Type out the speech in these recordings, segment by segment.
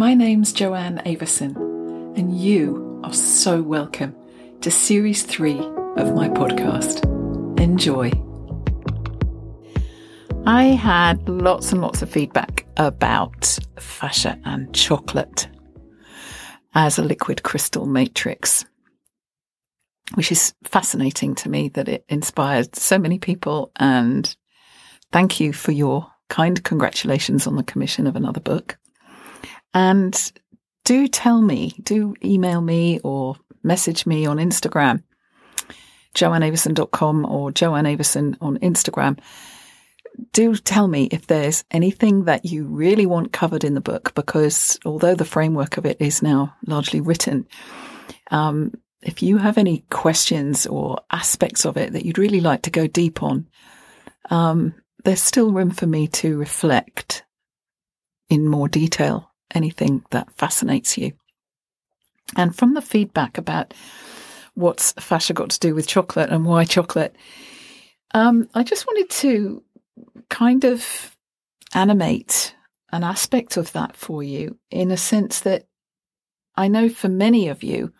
My name's Joanne Avison, and you are so welcome to Series 3 of my podcast. Enjoy. I had lots and lots of feedback about fascia and chocolate as a liquid crystal matrix, which is fascinating to me that it inspired so many people. And thank you for your kind congratulations on the commission of another book. And do tell me, do email me or message me on Instagram, joanneavison.com or Joanne Avison on Instagram. Do tell me if there's anything that you really want covered in the book, because although the framework of it is now largely written, um, if you have any questions or aspects of it that you'd really like to go deep on, um, there's still room for me to reflect in more detail anything that fascinates you. And from the feedback about what's fascia got to do with chocolate and why chocolate, um, I just wanted to kind of animate an aspect of that for you in a sense that I know for many of you,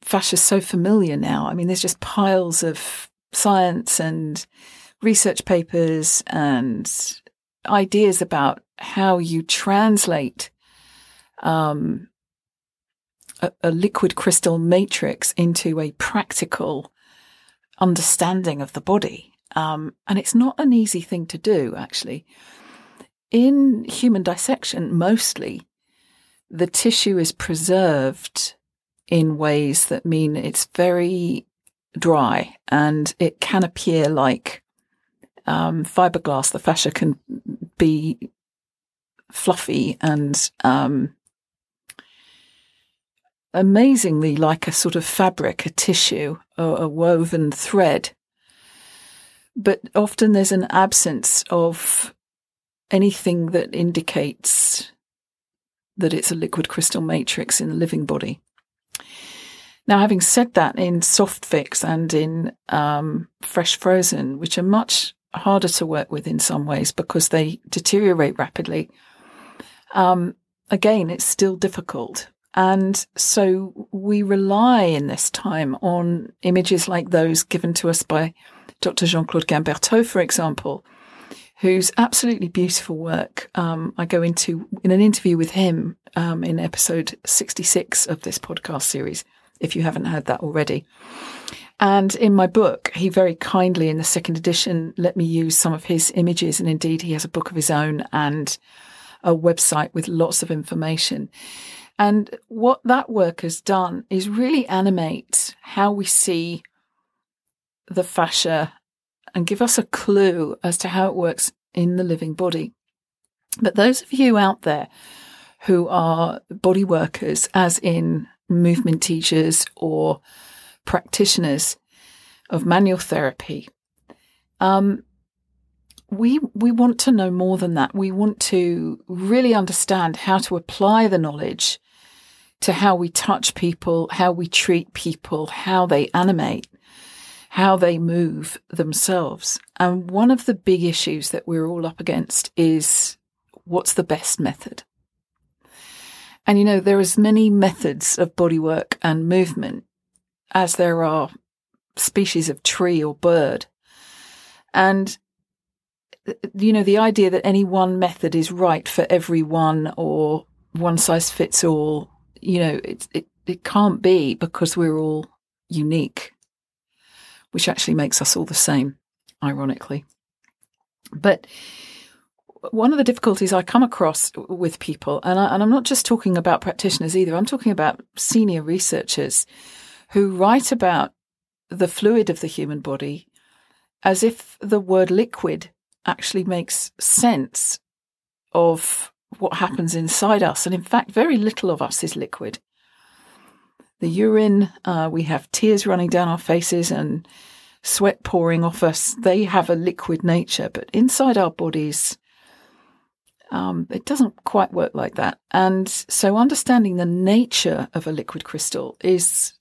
fascia is so familiar now. I mean, there's just piles of science and research papers and ideas about how you translate um, a, a liquid crystal matrix into a practical understanding of the body. Um, and it's not an easy thing to do, actually. In human dissection, mostly, the tissue is preserved in ways that mean it's very dry and it can appear like um, fiberglass. The fascia can be fluffy and um, amazingly like a sort of fabric, a tissue, a woven thread. But often there's an absence of anything that indicates that it's a liquid crystal matrix in the living body. Now, having said that, in soft fix and in um, fresh frozen, which are much harder to work with in some ways because they deteriorate rapidly, um, again, it's still difficult. And so we rely in this time on images like those given to us by Dr. Jean Claude Guimberteau, for example, whose absolutely beautiful work um, I go into in an interview with him um, in episode 66 of this podcast series, if you haven't heard that already. And in my book, he very kindly, in the second edition, let me use some of his images. And indeed, he has a book of his own and a website with lots of information. And what that work has done is really animate how we see the fascia and give us a clue as to how it works in the living body. But those of you out there who are body workers, as in movement teachers or practitioners of manual therapy, um, we we want to know more than that. We want to really understand how to apply the knowledge to how we touch people, how we treat people, how they animate, how they move themselves. And one of the big issues that we're all up against is what's the best method? And you know, there are as many methods of bodywork and movement as there are species of tree or bird. And you know, the idea that any one method is right for everyone or one size fits all, you know, it, it, it can't be because we're all unique, which actually makes us all the same, ironically. But one of the difficulties I come across with people, and, I, and I'm not just talking about practitioners either, I'm talking about senior researchers who write about the fluid of the human body as if the word liquid actually makes sense of what happens inside us. And in fact, very little of us is liquid. The urine, uh, we have tears running down our faces and sweat pouring off us. They have a liquid nature, but inside our bodies, um, it doesn't quite work like that. And so understanding the nature of a liquid crystal is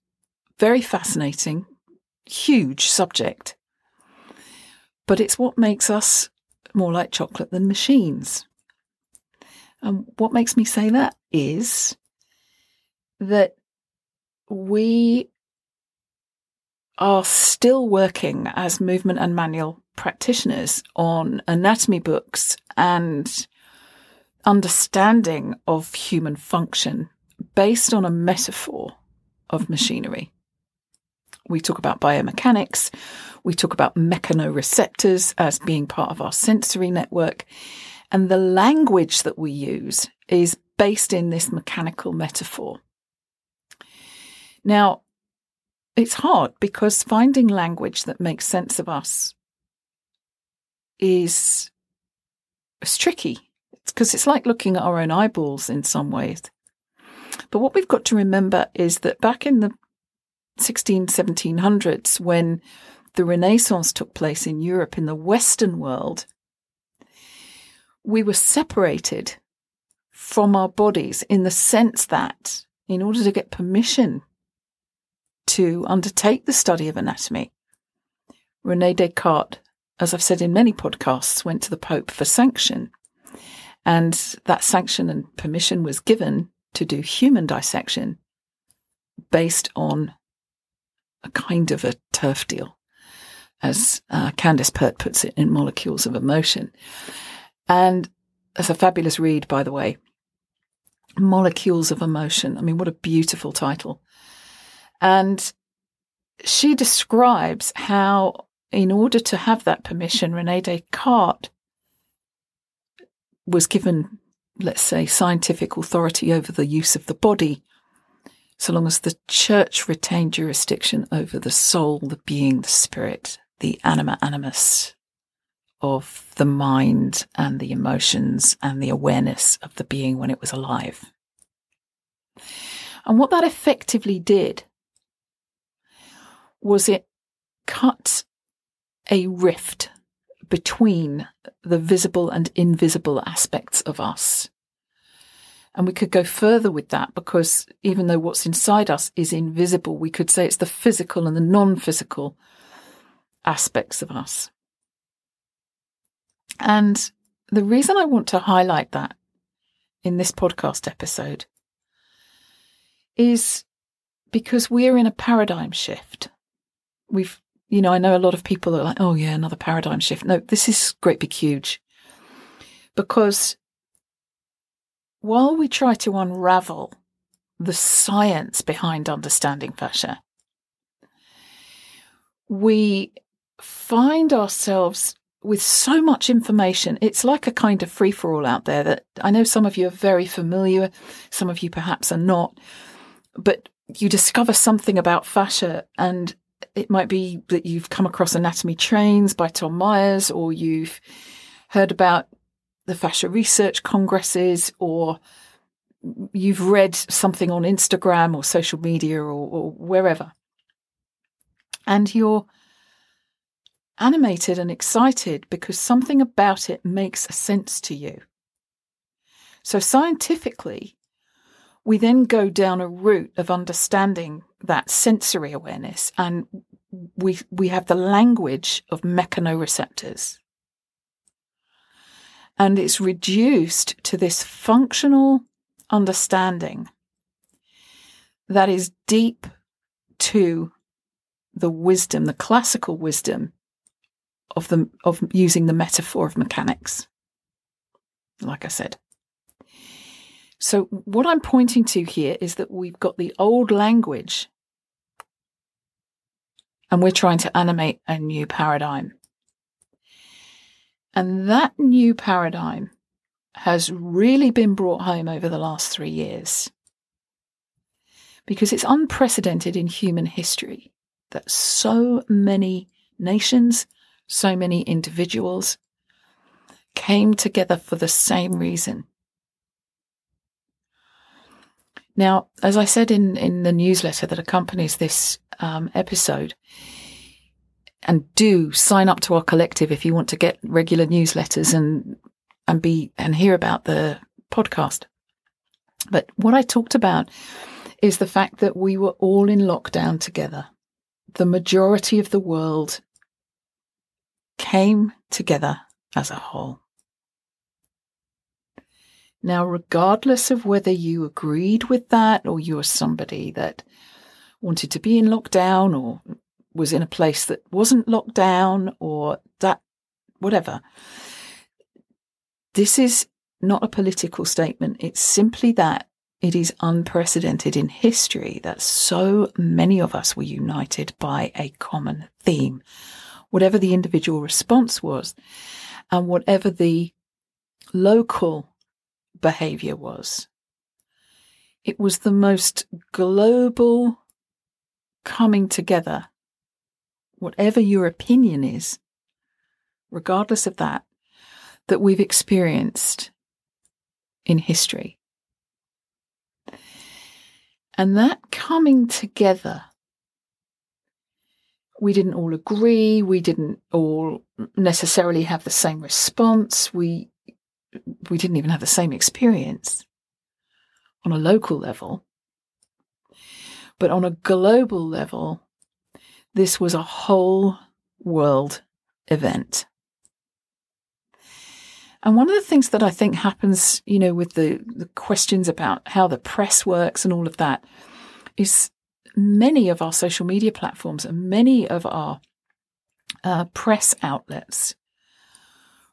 very fascinating, huge subject but it's what makes us more like chocolate than machines. And what makes me say that is that we are still working as movement and manual practitioners on anatomy books and understanding of human function based on a metaphor of machinery. We talk about biomechanics. We talk about mechanoreceptors as being part of our sensory network. And the language that we use is based in this mechanical metaphor. Now, it's hard because finding language that makes sense of us is it's tricky because it's like looking at our own eyeballs in some ways. But what we've got to remember is that back in the 16, 1700s, when the Renaissance took place in Europe, in the Western world, we were separated from our bodies in the sense that in order to get permission to undertake the study of anatomy, Rene Descartes, as I've said in many podcasts, went to the Pope for sanction. And that sanction and permission was given to do human dissection based on a kind of a turf deal, as uh, Candace Pert puts it in Molecules of Emotion. And that's a fabulous read, by the way. Molecules of Emotion. I mean, what a beautiful title. And she describes how, in order to have that permission, Rene Descartes was given, let's say, scientific authority over the use of the body, so long as the church retained jurisdiction over the soul, the being, the spirit, the anima animus of the mind and the emotions and the awareness of the being when it was alive. And what that effectively did was it cut a rift between the visible and invisible aspects of us. And we could go further with that because even though what's inside us is invisible, we could say it's the physical and the non physical aspects of us. And the reason I want to highlight that in this podcast episode is because we're in a paradigm shift. We've you know, I know a lot of people are like, oh, yeah, another paradigm shift. No, this is great big huge. Because while we try to unravel the science behind understanding fascia, we find ourselves with so much information. It's like a kind of free for all out there that I know some of you are very familiar, some of you perhaps are not, but you discover something about fascia and it might be that you've come across Anatomy Trains by Tom Myers, or you've heard about the fascia research congresses, or you've read something on Instagram or social media or, or wherever. And you're animated and excited because something about it makes sense to you. So, scientifically, we then go down a route of understanding that sensory awareness and we we have the language of mechanoreceptors and it's reduced to this functional understanding that is deep to the wisdom the classical wisdom of the of using the metaphor of mechanics like i said so, what I'm pointing to here is that we've got the old language and we're trying to animate a new paradigm. And that new paradigm has really been brought home over the last three years. Because it's unprecedented in human history that so many nations, so many individuals came together for the same reason. Now, as I said in, in the newsletter that accompanies this um, episode, and do sign up to our collective if you want to get regular newsletters and and be and hear about the podcast. But what I talked about is the fact that we were all in lockdown together. The majority of the world came together as a whole. Now, regardless of whether you agreed with that or you were somebody that wanted to be in lockdown or was in a place that wasn't locked down or that, whatever, this is not a political statement. It's simply that it is unprecedented in history that so many of us were united by a common theme, whatever the individual response was, and whatever the local behavior was. It was the most global coming together, whatever your opinion is, regardless of that, that we've experienced in history. And that coming together, we didn't all agree, we didn't all necessarily have the same response, we we didn't even have the same experience on a local level. But on a global level, this was a whole world event. And one of the things that I think happens, you know, with the, the questions about how the press works and all of that is many of our social media platforms and many of our uh, press outlets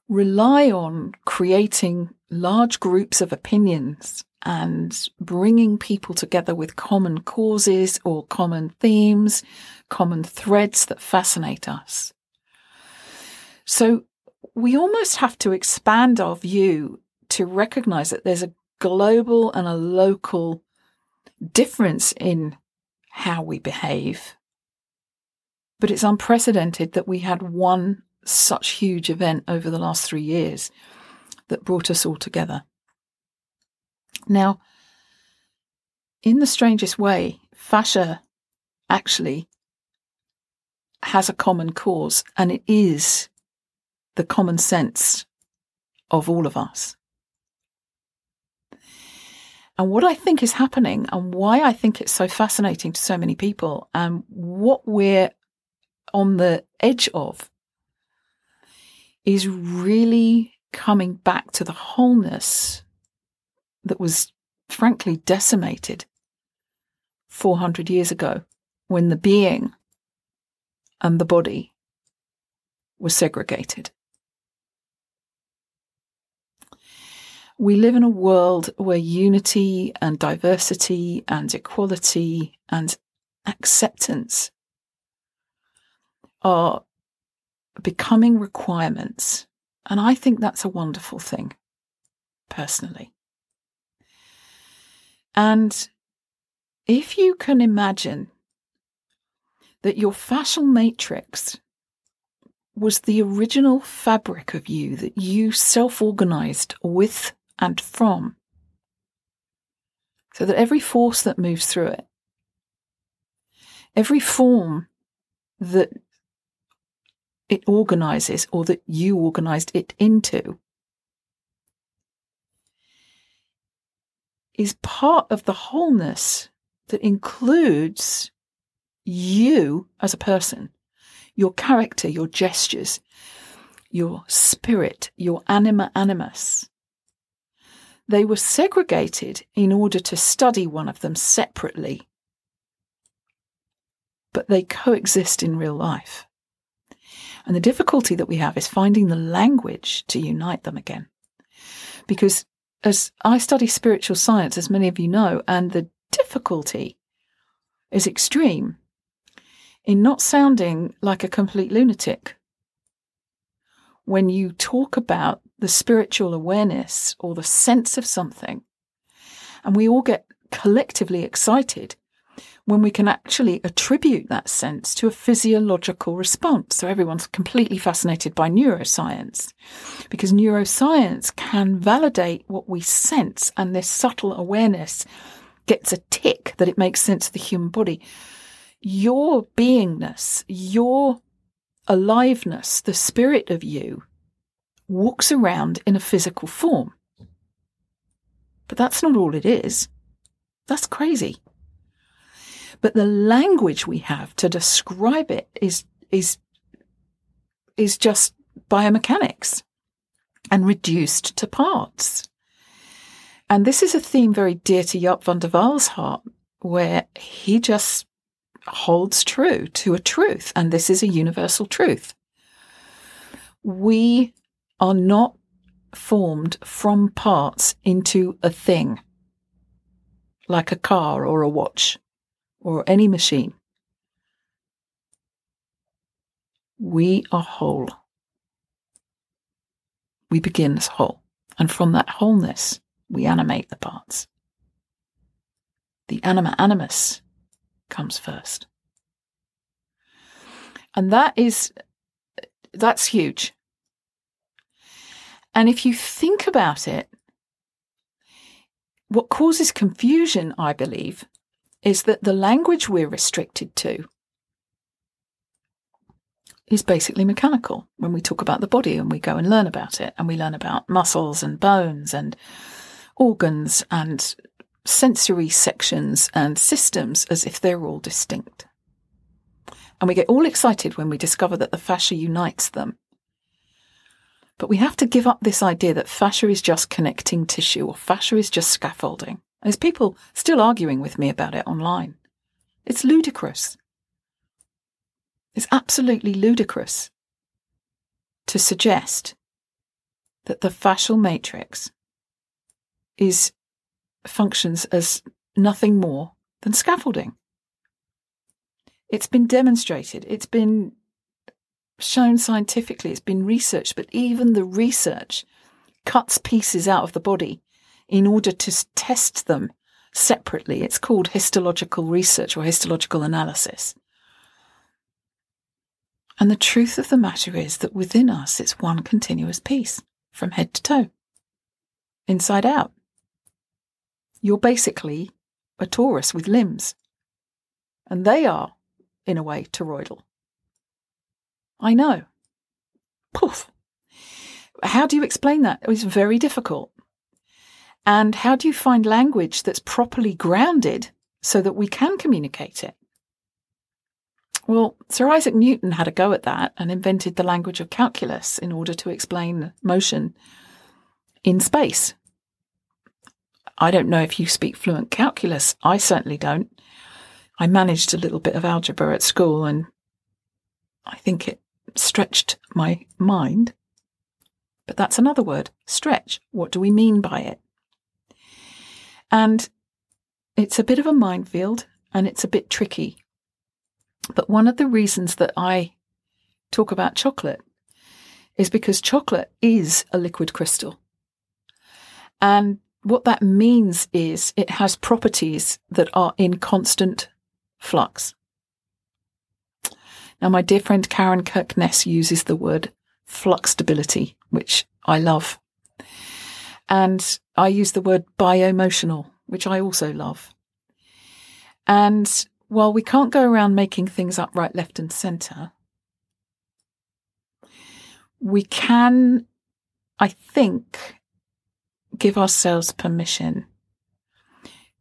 rely on creating large groups of opinions and bringing people together with common causes or common themes, common threads that fascinate us. So we almost have to expand our view to recognize that there's a global and a local difference in how we behave. But it's unprecedented that we had one such huge event over the last three years that brought us all together. Now, in the strangest way, fascia actually has a common cause, and it is the common sense of all of us. And what I think is happening and why I think it's so fascinating to so many people and what we're on the edge of is really coming back to the wholeness that was frankly decimated 400 years ago when the being and the body were segregated. We live in a world where unity and diversity and equality and acceptance are becoming requirements. And I think that's a wonderful thing, personally. And if you can imagine that your fascial matrix was the original fabric of you that you self organized with and from. So that every force that moves through it, every form that it organizes or that you organized it into, is part of the wholeness that includes you as a person, your character, your gestures, your spirit, your anima animus, they were segregated in order to study one of them separately, but they coexist in real life. And the difficulty that we have is finding the language to unite them again. Because as I study spiritual science, as many of you know, and the difficulty is extreme in not sounding like a complete lunatic when you talk about the spiritual awareness or the sense of something, and we all get collectively excited when we can actually attribute that sense to a physiological response. So everyone's completely fascinated by neuroscience because neuroscience can validate what we sense and this subtle awareness gets a tick that it makes sense of the human body. Your beingness, your aliveness, the spirit of you, walks around in a physical form. But that's not all it is. That's crazy. But the language we have to describe it is, is, is just biomechanics and reduced to parts. And this is a theme very dear to Jaap van der Wal's heart, where he just holds true to a truth, and this is a universal truth. We are not formed from parts into a thing, like a car or a watch or any machine. We are whole. We begin as whole, and from that wholeness, we animate the parts. The anima animus comes first. And that is, that's huge. And if you think about it, what causes confusion, I believe, is that the language we're restricted to is basically mechanical when we talk about the body and we go and learn about it and we learn about muscles and bones and organs and sensory sections and systems as if they're all distinct. And we get all excited when we discover that the fascia unites them. But we have to give up this idea that fascia is just connecting tissue or fascia is just scaffolding. There's people still arguing with me about it online. It's ludicrous. It's absolutely ludicrous to suggest that the fascial matrix is functions as nothing more than scaffolding. It's been demonstrated, it's been shown scientifically, it's been researched, but even the research cuts pieces out of the body in order to test them separately. It's called histological research or histological analysis. And the truth of the matter is that within us it's one continuous piece from head to toe, inside out. You're basically a torus with limbs. And they are, in a way, toroidal. I know. Poof. How do you explain that? It's very difficult. And how do you find language that's properly grounded so that we can communicate it? Well, Sir Isaac Newton had a go at that and invented the language of calculus in order to explain motion in space. I don't know if you speak fluent calculus. I certainly don't. I managed a little bit of algebra at school and I think it stretched my mind. But that's another word stretch. What do we mean by it? And it's a bit of a minefield and it's a bit tricky. But one of the reasons that I talk about chocolate is because chocolate is a liquid crystal. And what that means is it has properties that are in constant flux. Now, my dear friend Karen Kirkness uses the word flux stability, which I love. And I use the word biomotional, which I also love. And while we can't go around making things up right, left, and centre, we can, I think, give ourselves permission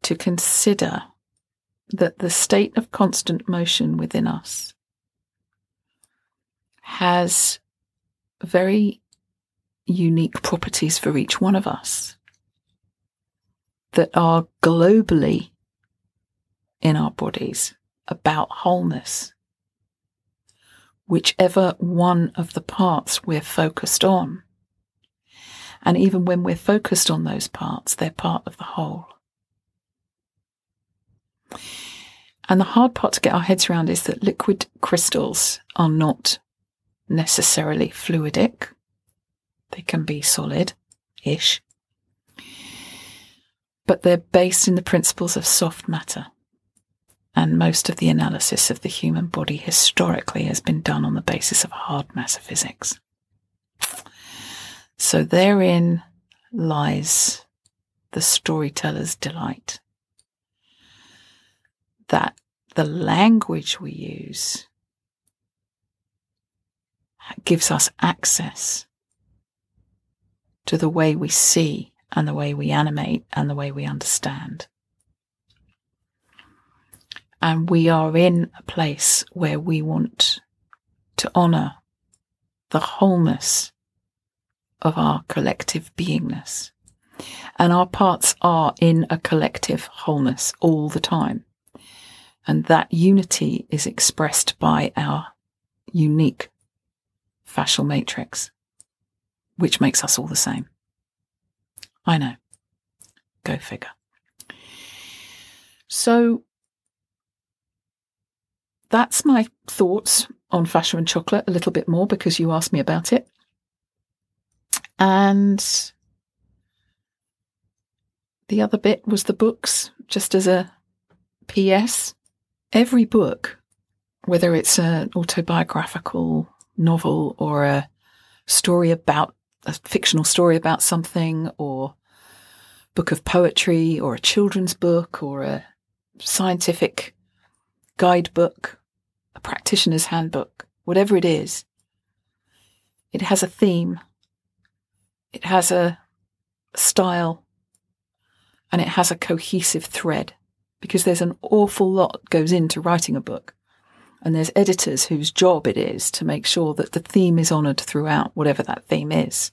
to consider that the state of constant motion within us has very unique properties for each one of us that are globally in our bodies about wholeness. Whichever one of the parts we're focused on and even when we're focused on those parts, they're part of the whole. And the hard part to get our heads around is that liquid crystals are not necessarily fluidic. They can be solid ish. But they're based in the principles of soft matter. And most of the analysis of the human body historically has been done on the basis of hard matter physics. So therein lies the storyteller's delight. That the language we use gives us access to the way we see and the way we animate and the way we understand. And we are in a place where we want to honor the wholeness of our collective beingness. And our parts are in a collective wholeness all the time. And that unity is expressed by our unique fascial matrix, which makes us all the same. I know. Go figure. So that's my thoughts on fascia and chocolate a little bit more because you asked me about it. And the other bit was the books, just as a PS. Every book, whether it's an autobiographical novel or a story about a fictional story about something or book of poetry or a children's book or a scientific guidebook, a practitioner's handbook, whatever it is, it has a theme, it has a style, and it has a cohesive thread because there's an awful lot goes into writing a book. And there's editors whose job it is to make sure that the theme is honoured throughout, whatever that theme is.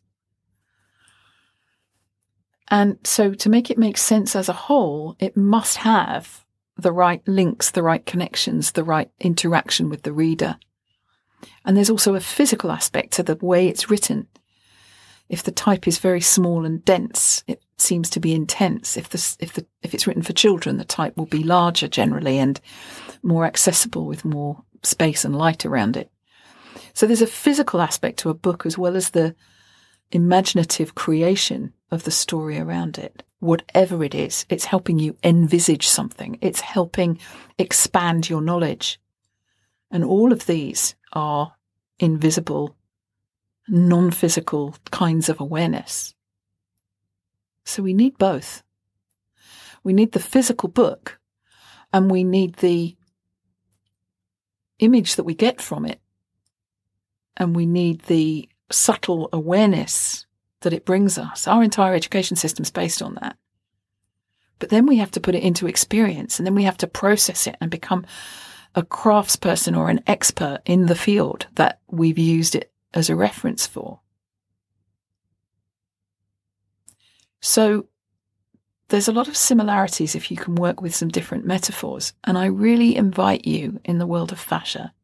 And so to make it make sense as a whole, it must have the right links, the right connections, the right interaction with the reader. And there's also a physical aspect to the way it's written. If the type is very small and dense, it seems to be intense. If the, if the, if it's written for children, the type will be larger generally and more accessible with more space and light around it. So there's a physical aspect to a book as well as the imaginative creation of the story around it. Whatever it is, it's helping you envisage something. It's helping expand your knowledge. And all of these are invisible, non physical kinds of awareness. So we need both. We need the physical book and we need the image that we get from it. And we need the subtle awareness that it brings us. Our entire education system is based on that. But then we have to put it into experience and then we have to process it and become a craftsperson or an expert in the field that we've used it as a reference for. So there's a lot of similarities if you can work with some different metaphors. And I really invite you in the world of fascia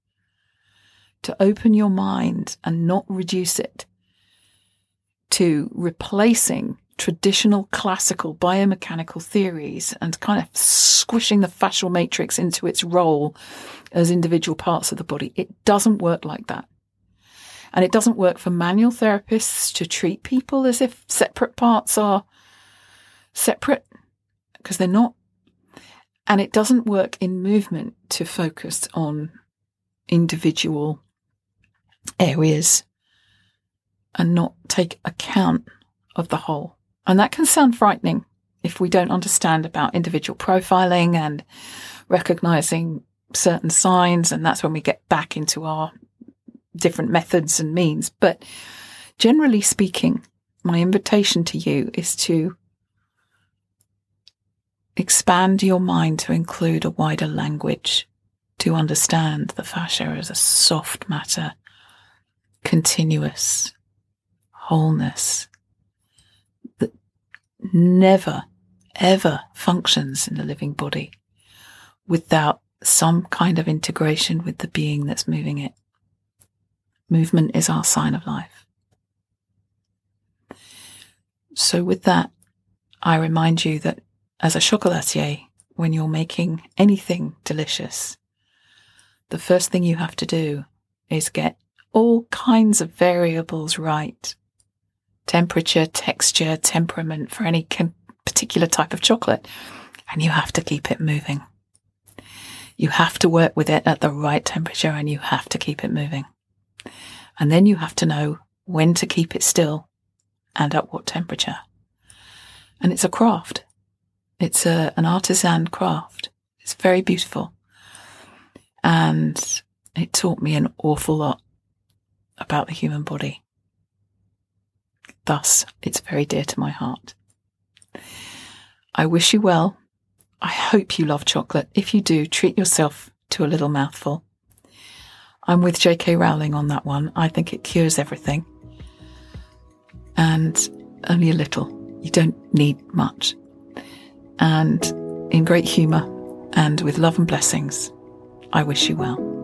to open your mind and not reduce it to replacing traditional classical biomechanical theories and kind of squishing the fascial matrix into its role as individual parts of the body. It doesn't work like that. And it doesn't work for manual therapists to treat people as if separate parts are separate, because they're not. And it doesn't work in movement to focus on individual areas and not take account of the whole. And that can sound frightening if we don't understand about individual profiling and recognizing certain signs. And that's when we get back into our different methods and means. But generally speaking, my invitation to you is to expand your mind to include a wider language to understand the fascia as a soft matter continuous wholeness that never, ever functions in the living body without some kind of integration with the being that's moving it. Movement is our sign of life. So, with that, I remind you that as a chocolatier, when you're making anything delicious, the first thing you have to do is get all kinds of variables right. Temperature, texture, temperament for any particular type of chocolate. And you have to keep it moving. You have to work with it at the right temperature and you have to keep it moving. And then you have to know when to keep it still and at what temperature. And it's a craft. It's a, an artisan craft. It's very beautiful. And it taught me an awful lot about the human body. Thus, it's very dear to my heart. I wish you well. I hope you love chocolate. If you do, treat yourself to a little mouthful. I'm with J.K. Rowling on that one. I think it cures everything. And only a little You don't need much. And in great humour and with love and blessings, I wish you well.